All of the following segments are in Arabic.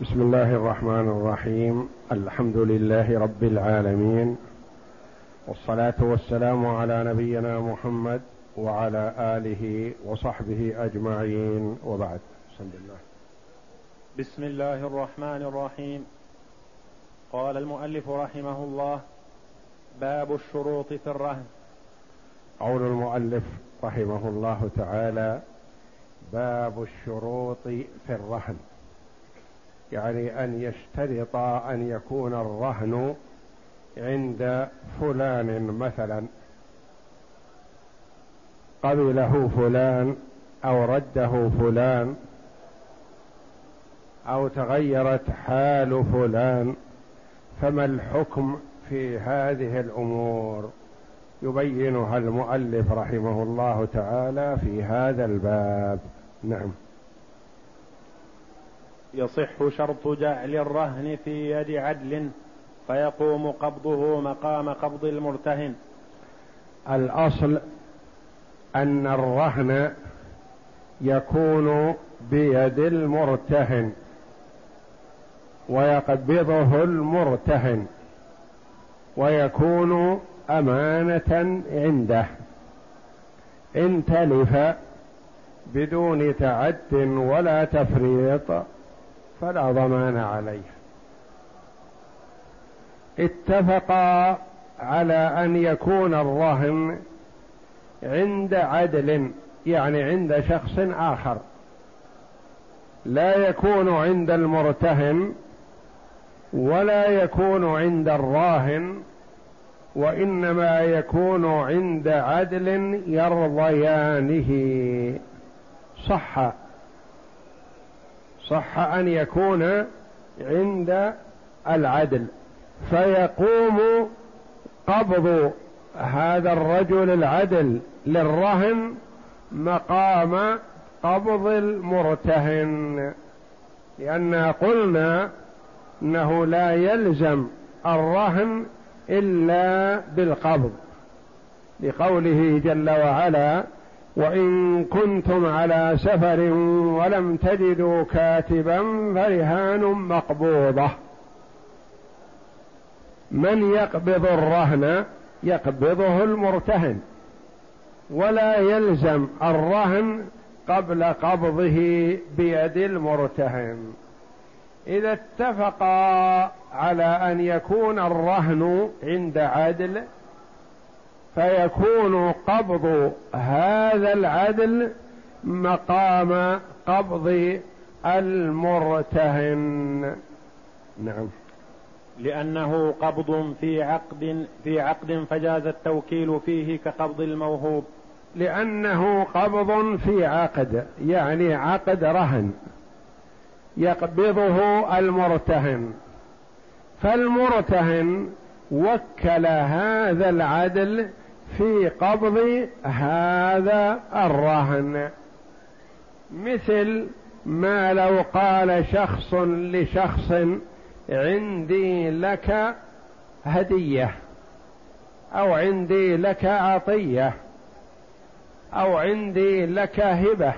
بسم الله الرحمن الرحيم. الحمد لله رب العالمين. والصلاة والسلام على نبينا محمد وعلى آله وصحبه أجمعين. وبعد. بسم الله بسم الله الرحمن الرحيم. قال المؤلف رحمه الله باب الشروط في الرهن. قول المؤلف رحمه الله تعالى باب الشروط في الرهن. يعني أن يشترط أن يكون الرهن عند فلان مثلا. قبله فلان أو رده فلان أو تغيرت حال فلان. فما الحكم في هذه الأمور؟ يبينها المؤلف رحمه الله تعالى في هذا الباب. نعم. يصح شرط جعل الرهن في يد عدل فيقوم قبضه مقام قبض المرتهن. الأصل أن الرهن يكون بيد المرتهن ويقبضه المرتهن ويكون أمانة عنده. ان تلف بدون تعد ولا تفريط فلا ضمان عليه اتفقا على أن يكون الرهن عند عدل يعني عند شخص آخر. لا يكون عند المرتهن ولا يكون عند الراهن وإنما يكون عند عدل يرضيانه. صح. صح أن يكون عند العدل. فيقوم قبض هذا الرجل العدل للرهن مقام قبض المرتهن. لأن قلنا إنه لا يلزم الرهن إلا بالقبض. لقوله جل وعلا وإن كنتم على سفر ولم تجدوا كاتبا فرهان مقبوضة. من يقبض الرهن يقبضه المرتهن ولا يلزم الرهن قبل قبضه بيد المرتهن. إذا اتفقا على أن يكون الرهن عند عدل فيكون قبض هذا العدل مقام قبض المرتهن. نعم. لأنه قبض في عقد في عقد فجاز التوكيل فيه كقبض الموهوب. لأنه قبض في عقد يعني عقد رهن يقبضه المرتهن. فالمرتهن وكل هذا العدل في قبض هذا الرهن. مثل ما لو قال شخص لشخص عندي لك هدية أو عندي لك عطية أو عندي لك هبة.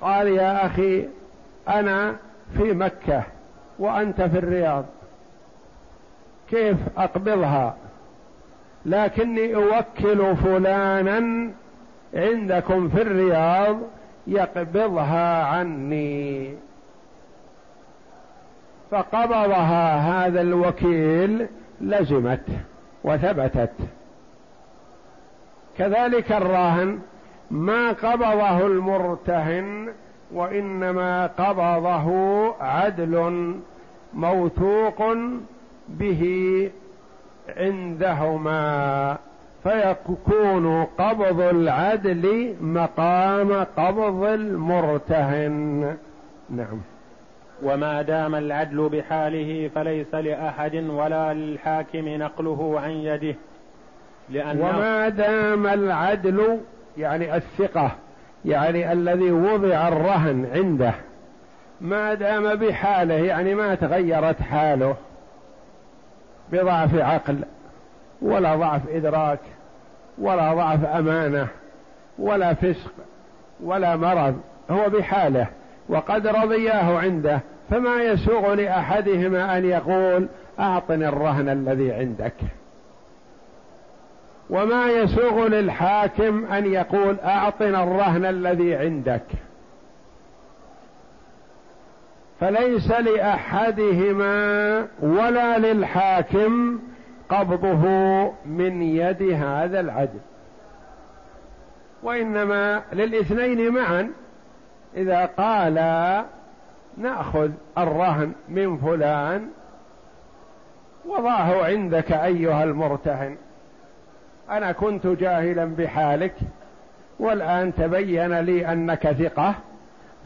قال يا أخي أنا في مكة وأنت في الرياض كيف أقبضها؟ لكني أوكل فلانا عندكم في الرياض يقبضها عني. فقبضها هذا الوكيل لزمت وثبتت. كذلك الراهن ما قبضه المرتهن وإنما قبضه عدل موثوق به عندهما فيكون قبض العدل مقام قبض المرتهن. نعم. وما دام العدل بحاله فليس لأحد ولا للحاكم نقله عن يده لأن وما دام العدل يعني الثقة يعني الذي وضع الرهن عنده ما دام بحاله يعني ما تغيرت حاله. بضعف عقل ولا ضعف إدراك ولا ضعف أمانة ولا فسق ولا مرض. هو بحاله وقد رضياه عنده فما يسوغ لأحدهما أن يقول أعطني الرهن الذي عندك. وما يسوغ للحاكم أن يقول أعطنا الرهن الذي عندك. فليس لأحدهما ولا للحاكم قبضه من يد هذا العدل وإنما للاثنين معا إذا قال نأخذ الرهن من فلان وضعه عندك أيها المرتهن أنا كنت جاهلا بحالك والآن تبين لي أنك ثقة.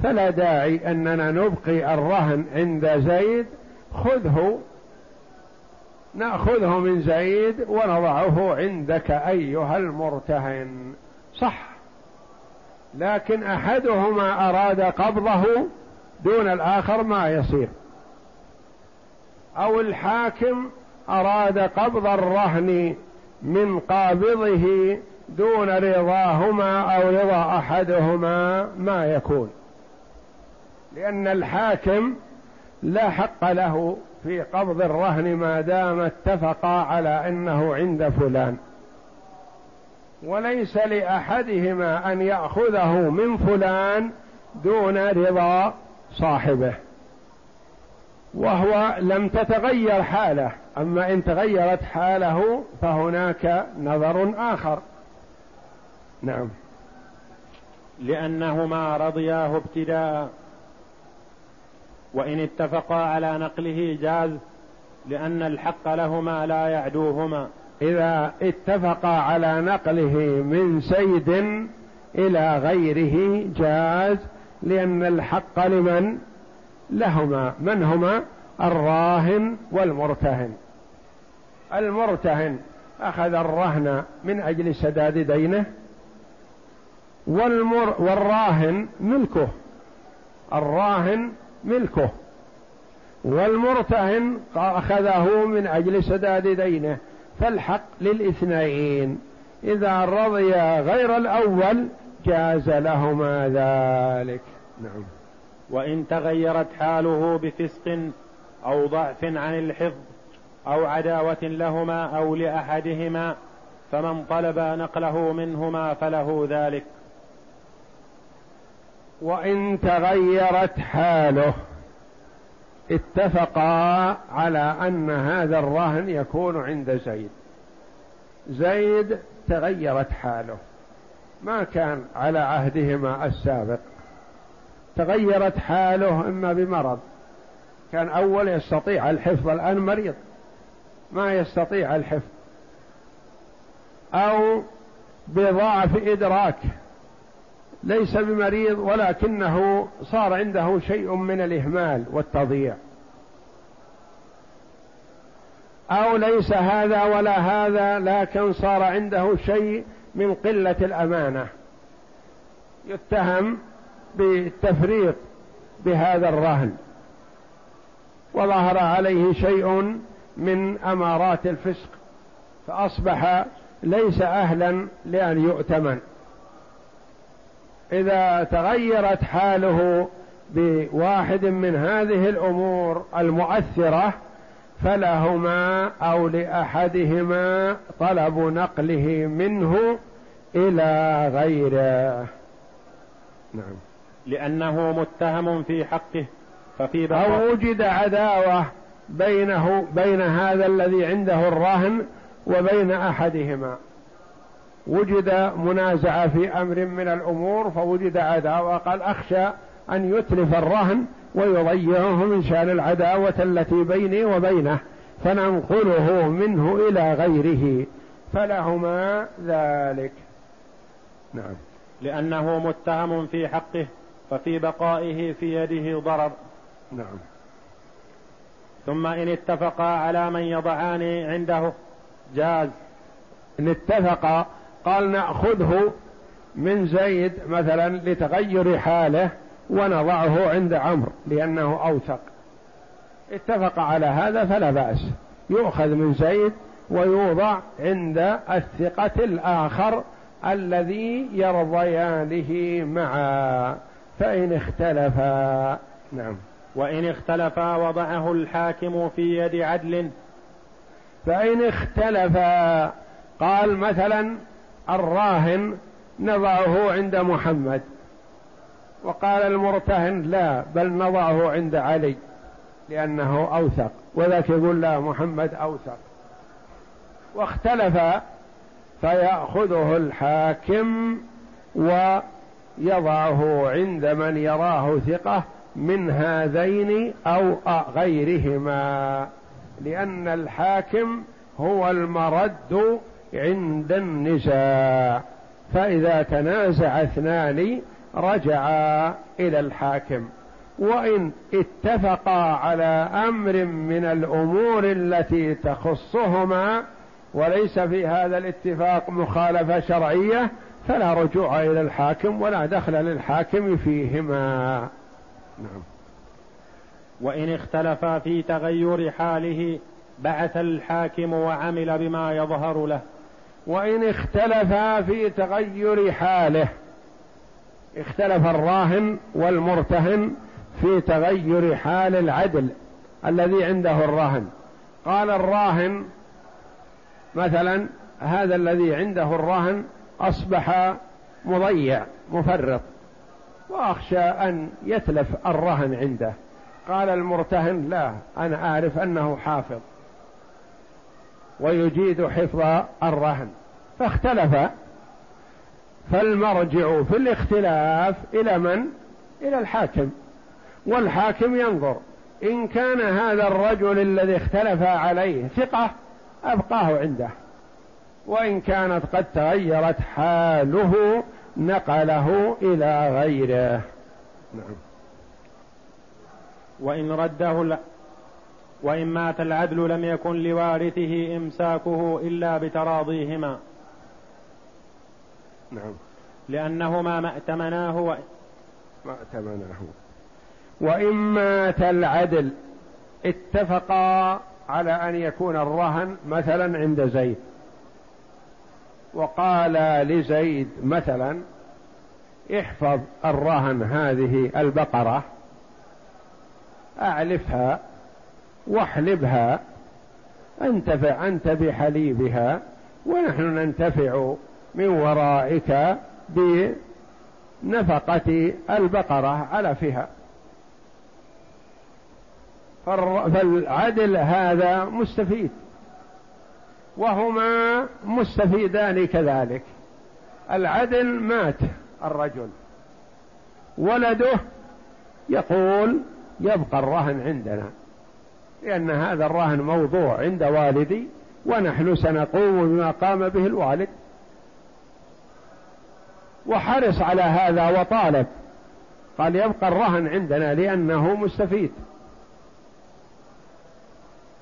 فلا داعي أننا نبقي الرهن عند زيد. خذه نأخذه من زيد ونضعه عندك أيها المرتهن. صح. لكن أحدهما أراد قبضه دون الآخر ما يصير. أو الحاكم أراد قبض الرهن من قابضه دون رضاهما أو رضا أحدهما ما يكون. لأن الحاكم لا حق له في قبض الرهن ما دام اتفقا على أنه عند فلان. وليس لأحدهما أن يأخذه من فلان دون رضا صاحبه. وهو لم تتغير حاله. أما إن تغيرت حاله فهناك نظر آخر. نعم. لأنهما رضياه ابتداء وإن اتفقا على نقله جاز لأن الحق لهما لا يعدوهما. إذا اتفقا على نقله من سيد إلى غيره جاز لأن الحق لمن؟ لهما. من هما؟ الراهن والمرتهن. المرتهن أخذ الرهن من أجل سداد دينه والمر والراهن ملكه. الراهن ملكه. والمرتهن أخذه من أجل سداد دينه فالحق للاثنين. إذا رضي غير الأول جاز لهما ذلك. نعم. وإن تغيرت حاله بفسق أو ضعف عن الحفظ أو عداوة لهما أو لأحدهما فمن طلب نقله منهما فله ذلك. وإن تغيرت حاله. اتفقا على أن هذا الرهن يكون عند زيد. زيد تغيرت حاله. ما كان على عهدهما السابق. تغيرت حاله إما بمرض. كان أول يستطيع الحفظ الآن مريض. ما يستطيع الحفظ. أو بضعف إدراك. ليس بمريض ولكنه صار عنده شيء من الإهمال والتضييع. أو ليس هذا ولا هذا لكن صار عنده شيء من قلة الأمانة. يتهم بالتفريط بهذا الرهن. وظهر عليه شيء من أمارات الفسق فأصبح ليس أهلا لأن يؤتمن. إذا تغيرت حاله بواحد من هذه الأمور المؤثرة فلهما أو لأحدهما طلب نقله منه إلى غيره. نعم. لأنه متهم في حقه ففي أو وجد عداوة بينه بين هذا الذي عنده الرهن وبين أحدهما. وجد منازعة في أمر من الأمور فوجد عداوة قال أخشى أن يتلف الرهن ويضيعه من شأن العداوة التي بيني وبينه فننقله منه إلى غيره. فلهما ذلك. نعم. لأنه متهم في حقه ففي بقائه في يده ضرر. نعم. ثم إن اتفقا على من يضعان عنده. جاز. إن اتفقا قال نأخذه من زيد مثلا لتغير حاله ونضعه عند عمرو لأنه أوثق. اتفق على هذا فلا بأس. يؤخذ من زيد ويوضع عند الثقة الآخر الذي يرضيانه معا. فإن اختلفا. نعم. وإن اختلفا وضعه الحاكم في يد عدل. فإن اختلفا. قال مثلا الراهن نضعه عند محمد. وقال المرتهن لا بل نضعه عند علي لأنه أوثق. وذاك يقول لا محمد أوثق. واختلف فيأخذه الحاكم ويضعه عند من يراه ثقة من هذين أو غيرهما لأن الحاكم هو المرد عند النزاع فإذا تنازع اثنان رجعا إلى الحاكم. وإن اتفقا على أمر من الأمور التي تخصهما وليس في هذا الاتفاق مخالفة شرعية فلا رجوع إلى الحاكم ولا دخل للحاكم فيهما. نعم. وإن اختلفا في تغير حاله بعث الحاكم وعمل بما يظهر له. وإن اختلفا في تغير حاله. اختلف الراهن والمرتهن في تغير حال العدل الذي عنده الراهن. قال الراهن مثلا هذا الذي عنده الراهن أصبح مضيع مفرط وأخشى أن يتلف الرهن عنده. قال المرتهن لا أنا أعرف أنه حافظ. ويجيد حفظ الرهن. فاختلف. فالمرجع في الاختلاف إلى من؟ إلى الحاكم. والحاكم ينظر. إن كان هذا الرجل الذي اختلف عليه ثقة أبقاه عنده. وإن كانت قد تغيرت حاله نقله إلى غيره. نعم. وإن رده وإن مات العدل لم يكن لوارثه إمساكه إلا بتراضيهما. نعم. لأنهما ما ائتمناه و... ما ائتمناه. وإن مات العدل اتفقا على أن يكون الرهن مثلا عند زيد. وقال لزيد مثلا احفظ الرهن هذه البقرة أعلفها واحلبها. انتفع أنت بحليبها ونحن ننتفع من ورائك بنفقة البقرة علفها فالعدل هذا مستفيد. وهما مستفيدان كذلك. العدل مات الرجل. ولده يقول يبقى الرهن عندنا. لأن هذا الرهن موضوع عند والدي ونحن سنقوم بما قام به الوالد. وحرص على هذا وطالب. قال يبقى الرهن عندنا لأنه مستفيد.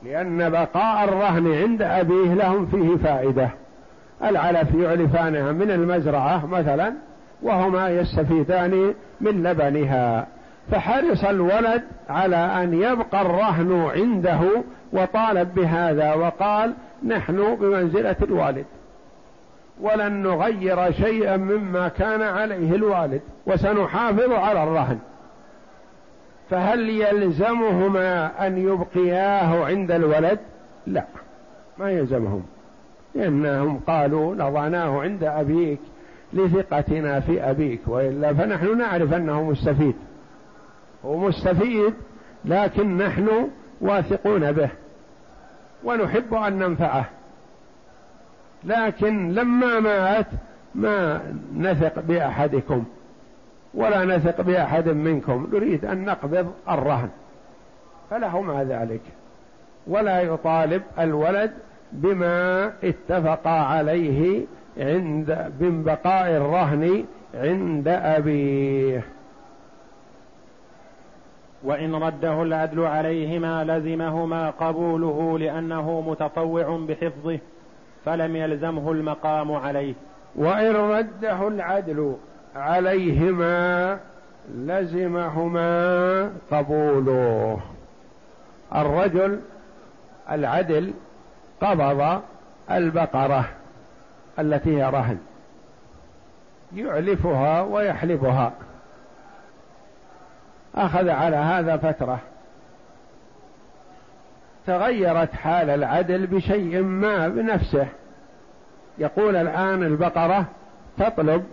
لأن بقاء الرهن عند أبيه لهم فيه فائدة. العلف يعلفانها من المزرعة مثلا وهما يستفيدان من لبنها. فحرص الولد على أن يبقى الرهن عنده وطالب بهذا وقال نحن بمنزلة الوالد. ولن نغير شيئا مما كان عليه الوالد وسنحافظ على الرهن. فهل يلزمهما أن يبقياه عند الولد؟ لا ما يلزمهم. لأنهم قالوا نضعناه عند أبيك لثقتنا في أبيك وإلا فنحن نعرف أنه مستفيد. هو مستفيد لكن نحن واثقون به. ونحب أن ننفعه. لكن لما مات ما نثق بأحدكم. ولا نثق بأحد منكم. نريد أن نقبض الرهن. فله ما ذلك. ولا يطالب الولد بما اتفق عليه عند من بقاء الرهن عند أبيه. وإن رده العدل عليهما لزمهما قبوله لأنه متطوع بحفظه فلم يلزمه المقام عليه. وإن رده العدل عليهما لزمهما قبوله. الرجل العدل قبض البقرة التي هي رهن يعلفها ويحلبها أخذ على هذا فترة. تغيرت حال العدل بشيء ما بنفسه. يقول الآن البقرة تطلب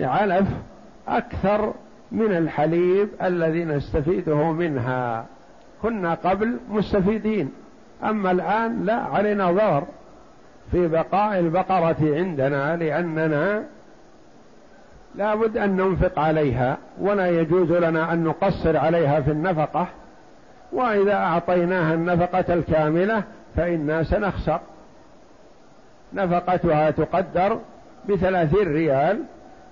علف أكثر من الحليب الذي نستفيده منها. كنا قبل مستفيدين أما الآن لا علينا ضرر. في بقاء البقرة عندنا لأننا لا بد أن ننفق عليها ولا يجوز لنا أن نقصر عليها في النفقة. وإذا أعطيناها النفقة الكاملة فإنا سنخسر. نفقتها تقدر بثلاثين ريال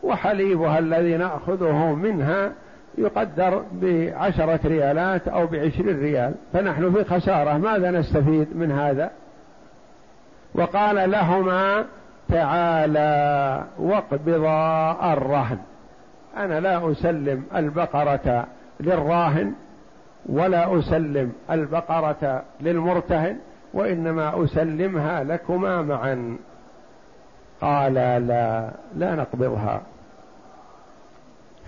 وحليبها الذي نأخذه منها يقدر بعشرة ريالات أو بعشرين ريال. فنحن في خسارة ماذا نستفيد من هذا؟ وقال لهما تعالى واقبضا الرهن. أنا لا أسلم البقرة للراهن ولا أسلم البقرة للمرتهن وإنما أسلمها لكما معا. قال لا لا نقبضها.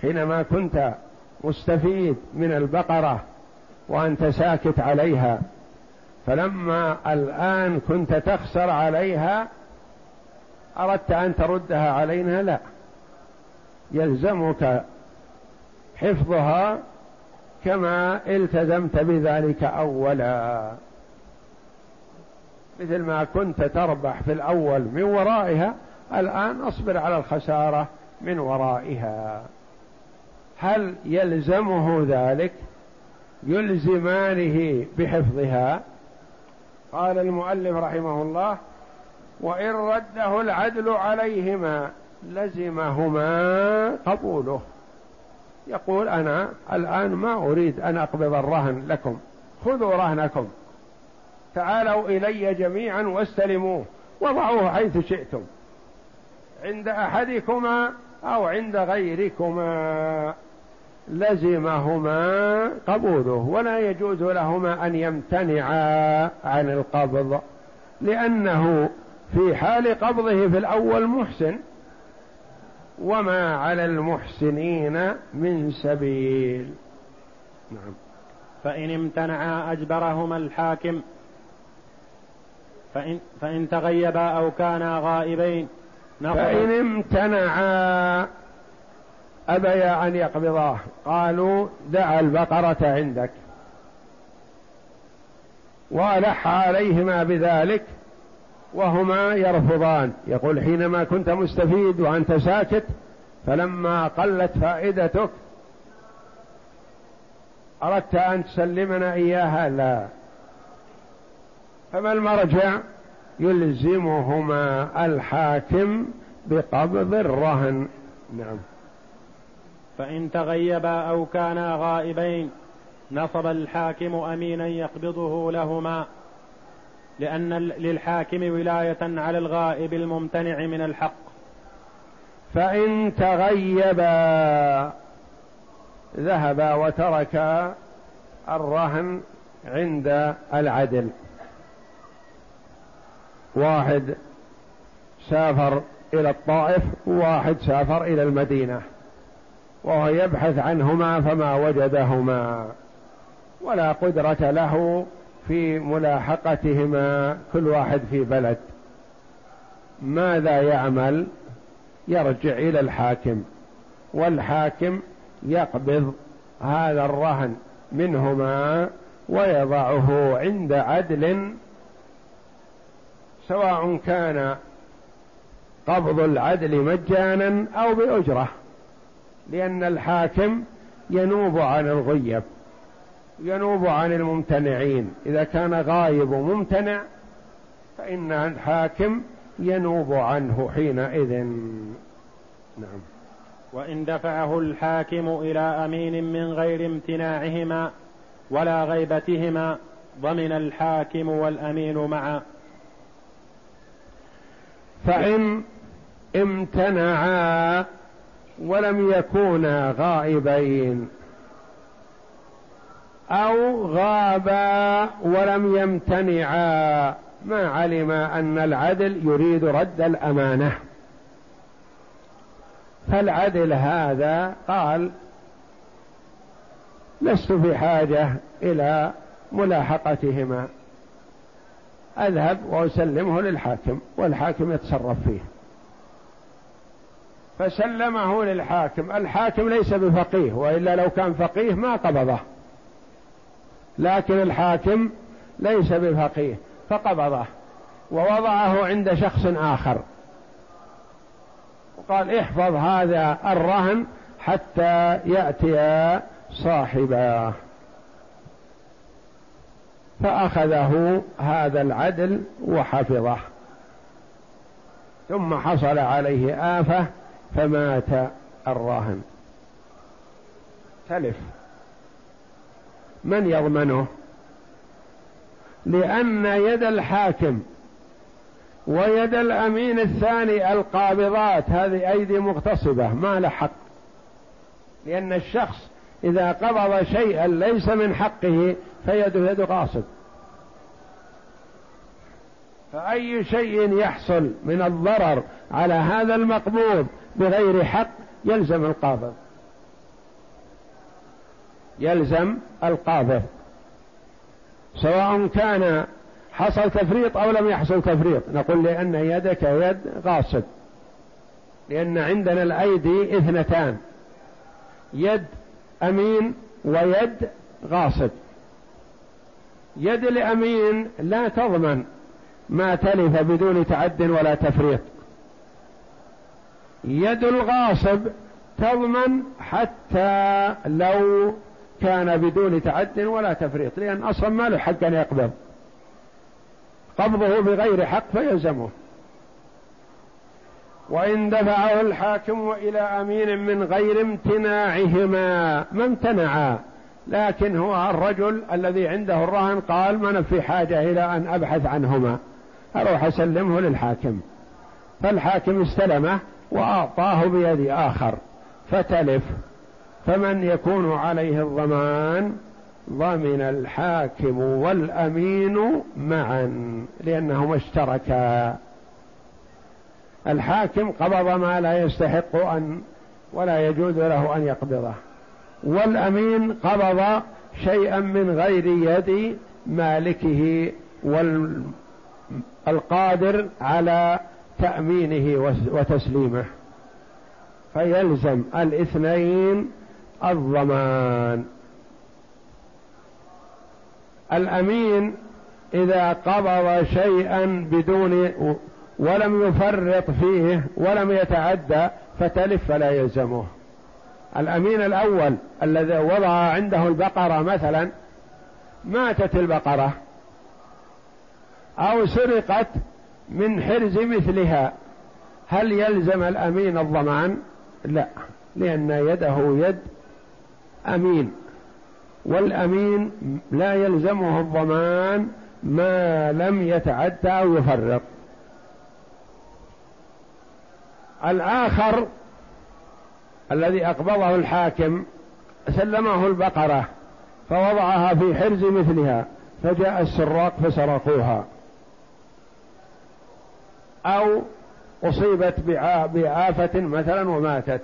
حينما كنت مستفيد من البقرة وأنت ساكت عليها فلما الآن كنت تخسر عليها أردت أن تردها علينا؟ لا. يلزمك حفظها كما التزمت بذلك أولا. مثل ما كنت تربح في الأول من ورائها الآن أصبر على الخسارة من ورائها. هل يلزمه ذلك؟ يلزمانه بحفظها؟ قال المؤلف رحمه الله وإن رده العدل عليهما لزمهما قبوله يقول أنا الآن ما أريد أن أقبض الرهن لكم. خذوا رهنكم. تعالوا إلي جميعا واستلموه. وضعوه حيث شئتم. عند أحدكما أو عند غيركما لزمهما قبوله. ولا يجوز لهما أن يمتنعا عن القبض. لأنه في حال قبضه في الأول محسن وما على المحسنين من سبيل. نعم. فإن امتنعا أجبرهما الحاكم فإن, فإن تغيبا أو كانا غائبين فإن امتنعا أبيا أن يقبضاه. قالوا دع البقرة عندك وألح عليهما بذلك وهما يرفضان. يقول حينما كنت مستفيد وأنت ساكت فلما قلت فائدتك أردت أن تسلمنا إياها. لا. فما المرجع؟ يلزمهما الحاكم بقبض الرهن. نعم. فإن تغيبا أو كانا غائبين نصب الحاكم أمينا يقبضه لهما. لأن للحاكم ولاية على الغائب الممتنع من الحق. فإن تغيبا ذهب وترك الرهن عند العدل. واحد سافر إلى الطائف وواحد سافر إلى المدينة وهو يبحث عنهما فما وجدهما ولا قدرة له في ملاحقتهما كل واحد في بلد. ماذا يعمل؟ يرجع إلى الحاكم والحاكم يقبض هذا الرهن منهما ويضعه عند عدل سواء كان قبض العدل مجانا أو بأجرة لأن الحاكم ينوب عن الغيب. ينوب عن الممتنعين. إذا كان غايب ممتنع فإن الحاكم ينوب عنه حينئذ. نعم. وإن دفعه الحاكم إلى أمين من غير امتناعهما ولا غيبتهما ضمن الحاكم والأمين معا. فإن امتنعا ولم يكونا غائبين. أو غابا ولم يمتنعا. ما علم أن العدل يريد رد الأمانة. فالعدل هذا قال لست في حاجة إلى ملاحقتهما. أذهب وأسلمه للحاكم والحاكم يتصرف فيه. فسلمه للحاكم. الحاكم ليس بفقيه وإلا لو كان فقيه ما قبضه. لكن الحاكم ليس بفقيه فقبضه ووضعه عند شخص آخر. وقال احفظ هذا الرهن حتى يأتي صاحباه فأخذه هذا العدل وحفظه. ثم حصل عليه آفة فمات الراهن تلف. من يضمنه؟ لأن يد الحاكم ويد الأمين الثاني القابضات هذه أيدي مغتصبة ما له حق. لأن الشخص إذا قبض شيئا ليس من حقه فيده يد غاصب فأي شيء يحصل من الضرر على هذا المقبوض بغير حق يلزم القابض. يلزم القابض سواء كان حصل تفريط أو لم يحصل تفريط. نقول لأن يدك يد غاصب. لأن عندنا الأيدي اثنتان. يد أمين ويد غاصب. يد الأمين لا تضمن ما تلف بدون تعد ولا تفريط. يد الغاصب تضمن حتى لو كان بدون تعد ولا تفريط لأن أصلا ما له حق أن يقبض. قبضه بغير حق فيلزمه. وإن دفعه الحاكم إلى أمين من غير امتناعهما ما امتنعا لكن هو الرجل الذي عنده الرهن قال ما أنا في حاجة إلى أن أبحث عنهما أروح أسلمه للحاكم. فالحاكم استلمه وأعطاه بيد آخر فتلف. فمن يكون عليه الضمان ضمن الحاكم والأمين معا لأنهما اشتركا. الحاكم قبض ما لا يستحق أن ولا يجوز له أن يقبضه. والأمين قبض شيئا من غير يد مالكه والقادر على تأمينه وتسليمه. فيلزم الاثنين الضمان. الأمين إذا قبض شيئا بدون ولم يفرط فيه ولم يتعدى فتلف فلا يلزمه. الأمين الأول الذي وضع عنده البقرة مثلا ماتت البقرة أو سرقت من حرز مثلها. هل يلزم الأمين الضمان؟ لا لأن يده يد أمين والأمين لا يلزمه الضمان ما لم يتعدى أو يفرط. الآخر الذي أقبضه الحاكم سلمه البقرة فوضعها في حرز مثلها فجاء السراق فسرقوها. أو أصيبت بآفة مثلا وماتت.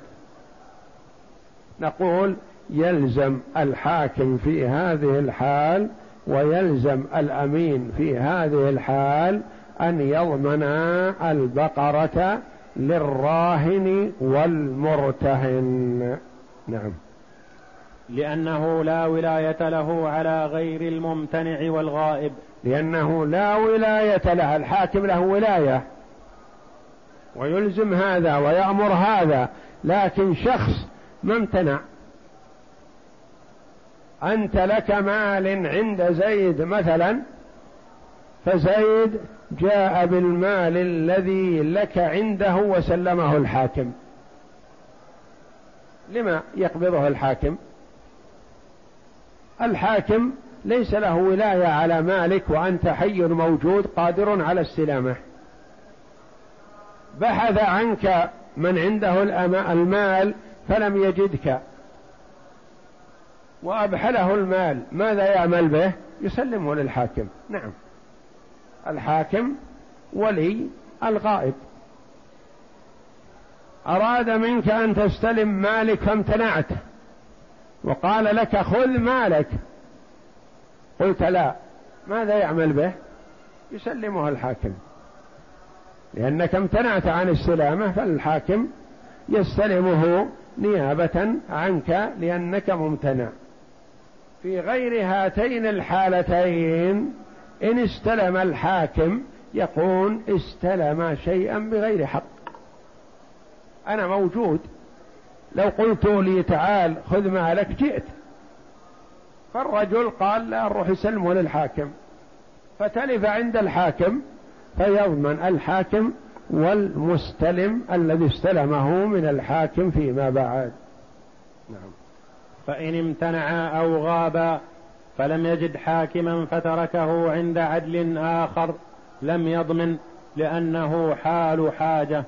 نقول يلزم الحاكم في هذه الحال ويلزم الأمين في هذه الحال أن يضمن البقرة للراهن والمرتهن. نعم. لأنه لا ولاية له على غير الممتنع والغائب. لأنه لا ولاية له الحاكم له ولاية. ويلزم هذا ويأمر هذا لكن شخص ما امتنع أنت لك مال عند زيد مثلا فزيد جاء بالمال الذي لك عنده وسلمه الحاكم. لما يقبضه الحاكم؟ الحاكم ليس له ولاية على مالك وأنت حي موجود قادر على استلامه بحث عنك من عنده المال فلم يجدك. وأبحله المال. ماذا يعمل به؟ يسلمه للحاكم. نعم. الحاكم ولي الغائب. أراد منك أن تستلم مالك فامتنعت وقال لك خذ مالك. قلت لا. ماذا يعمل به؟ يسلمه الحاكم. لأنك امتنعت عن استلامه فالحاكم يستلمه نيابة عنك لأنك ممتنع. في غير هاتين الحالتين. إن استلم الحاكم يقول استلم شيئا بغير حق. أنا موجود. لو قلت لي تعال خذ مالك جئت. فالرجل قال لا نروح يسلمه للحاكم. فتلف عند الحاكم فيضمن الحاكم والمستلم الذي استلمه من الحاكم فيما بعد. نعم. فإن امتنع أو غاب فلم يجد حاكما فتركه عند عدل آخر لم يضمن لأنه حال حاجة.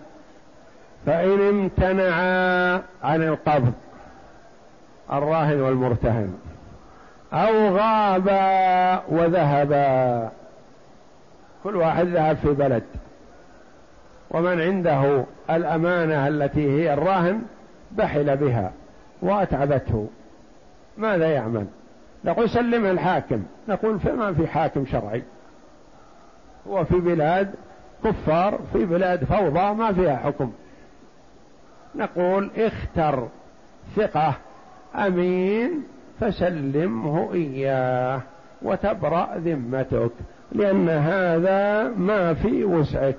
فإن امتنع عن القبض الراهن والمرتهن أو غابا وذهبا كل واحد ذهب في بلد ومن عنده الأمانة التي هي الراهن بحل بها وأتعبته. ماذا يعمل؟ نقول سلمها الحاكم. نقول فما في حاكم شرعي. هو في بلاد كفار في بلاد فوضى ما فيها حكم. نقول اختر ثقة أمين فسلمه إياه وتبرأ ذمتك لأن هذا ما في وسعك.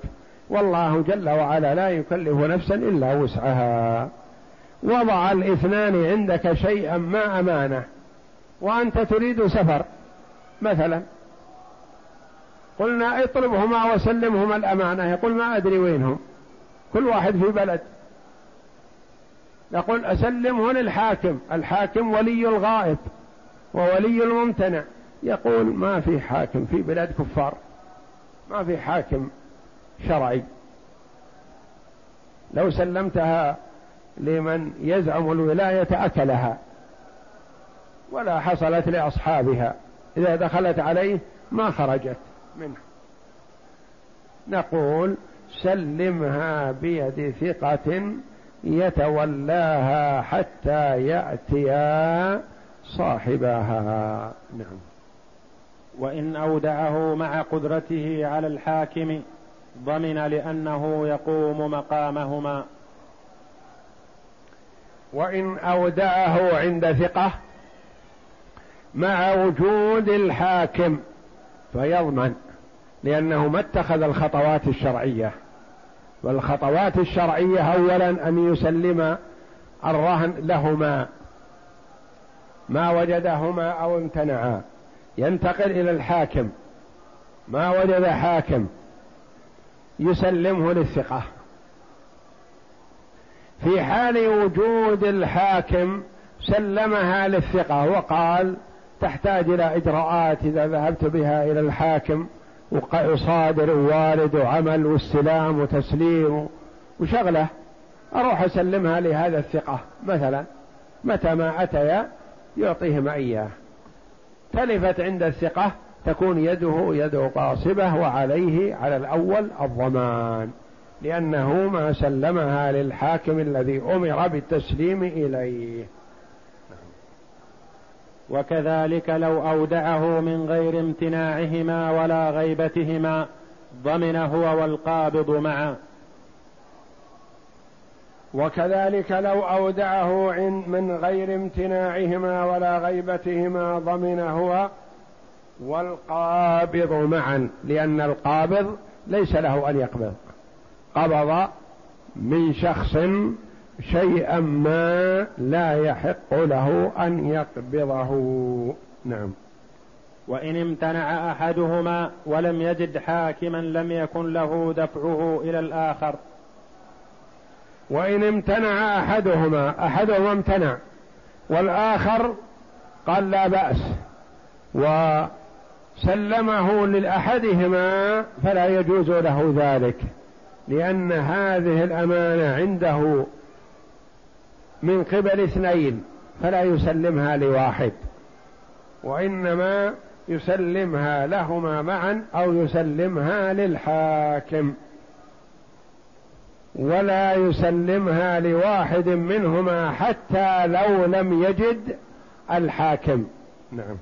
والله جل وعلا لا يكلف نفسا إلا وسعها. وضع الاثنان عندك شيئا ما أمانة وأنت تريد سفر مثلا. قلنا اطلبهما وسلمهما الأمانة يقول ما أدري وينهم كل واحد في بلد. نقول أسلمه للحاكم الحاكم ولي الغائب وولي الممتنع. يقول ما في حاكم في بلاد كفار ما في حاكم شرعي. لو سلمتها لمن يزعم الولاية أكلها ولا حصلت لأصحابها. إذا دخلت عليه ما خرجت منه. نقول سلمها بيد ثقة يتولاها حتى يأتيا صاحبها. نعم. وإن أودعه مع قدرته على الحاكم ضمن لأنه يقوم مقامهما. وإن أودعه عند ثقة مع وجود الحاكم فيضمن لأنه ما اتخذ الخطوات الشرعية والخطوات الشرعية أولا أن يسلم الرهن لهما ما وجدهما أو امتنعا. ينتقل إلى الحاكم ما وجد حاكم يسلمه للثقة. في حال وجود الحاكم سلمها للثقة وقال تحتاج إلى إجراءات إذا ذهبت بها إلى الحاكم وصادر ووارد وعمل واستلام وتسليم وشغلة. أروح أسلمها لهذا الثقة. مثلا متى ما أتيا يعطيهما إياه. تلفت عند الثقة تكون يده يد قاصبة وعليه على الأول الضمان. لأنه ما سلمها للحاكم الذي أمر بالتسليم إليه. وكذلك لو أودعه من غير امتناعهما ولا غيبتهما ضمن هو والقابض معا وكذلك لو أودعه من غير امتناعهما ولا غيبتهما ضمن هو والقابض معا لأن القابض ليس له أن يقبض. قبض من شخص شيئا ما لا يحق له أن يقبضه. نعم. وإن امتنع أحدهما ولم يجد حاكما لم يكن له دفعه إلى الآخر. وإن امتنع أحدهما أحدهما امتنع والآخر قال لا بأس وسلمه للاحدهما فلا يجوز له ذلك. لأن هذه الأمانة عنده من قبل اثنين فلا يسلمها لواحد وإنما يسلمها لهما معا أو يسلمها للحاكم ولا يسلمها لواحد منهما حتى لو لم يجد الحاكم. نعم.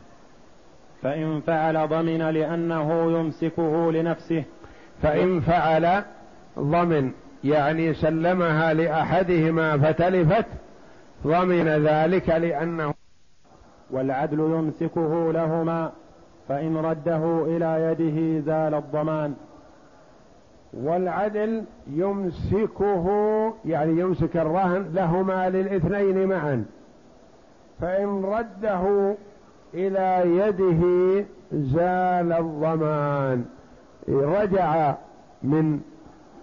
فإن فعل ضمن لأنه يمسكه لنفسه. فإن فعل ضمن يعني سلمها لأحدهما فتلفت ضمن ذلك لأنه والعدل يمسكه لهما فإن رده إلى يده زال الضمان. والعدل يمسكه يعني يمسك الرهن لهما للاثنين معا. فإن رده إلى يده زال الضمان. رجع من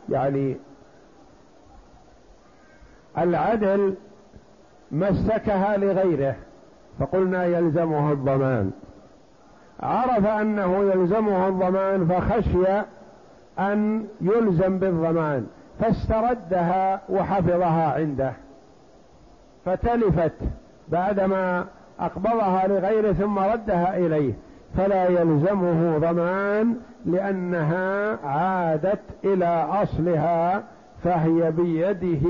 يعني العدل مسكها لغيره فقلنا يلزمه الضمان. عرف أنه يلزمه الضمان فخشي أن يلزم بالضمان فاستردها وحفظها عنده. فتلفت بعدما أقبضها لغيره ثم ردها إليه. فلا يلزمه ضمان لأنها عادت إلى أصلها فهي بيده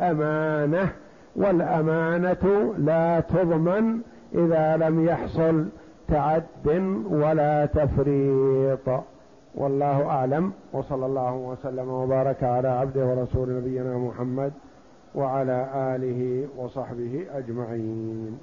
أمانة والأمانة لا تضمن إذا لم يحصل تعد ولا تفريط. والله أعلم وصلى الله وسلم وبارك على عبده ورسول نبينا محمد وعلى آله وصحبه أجمعين.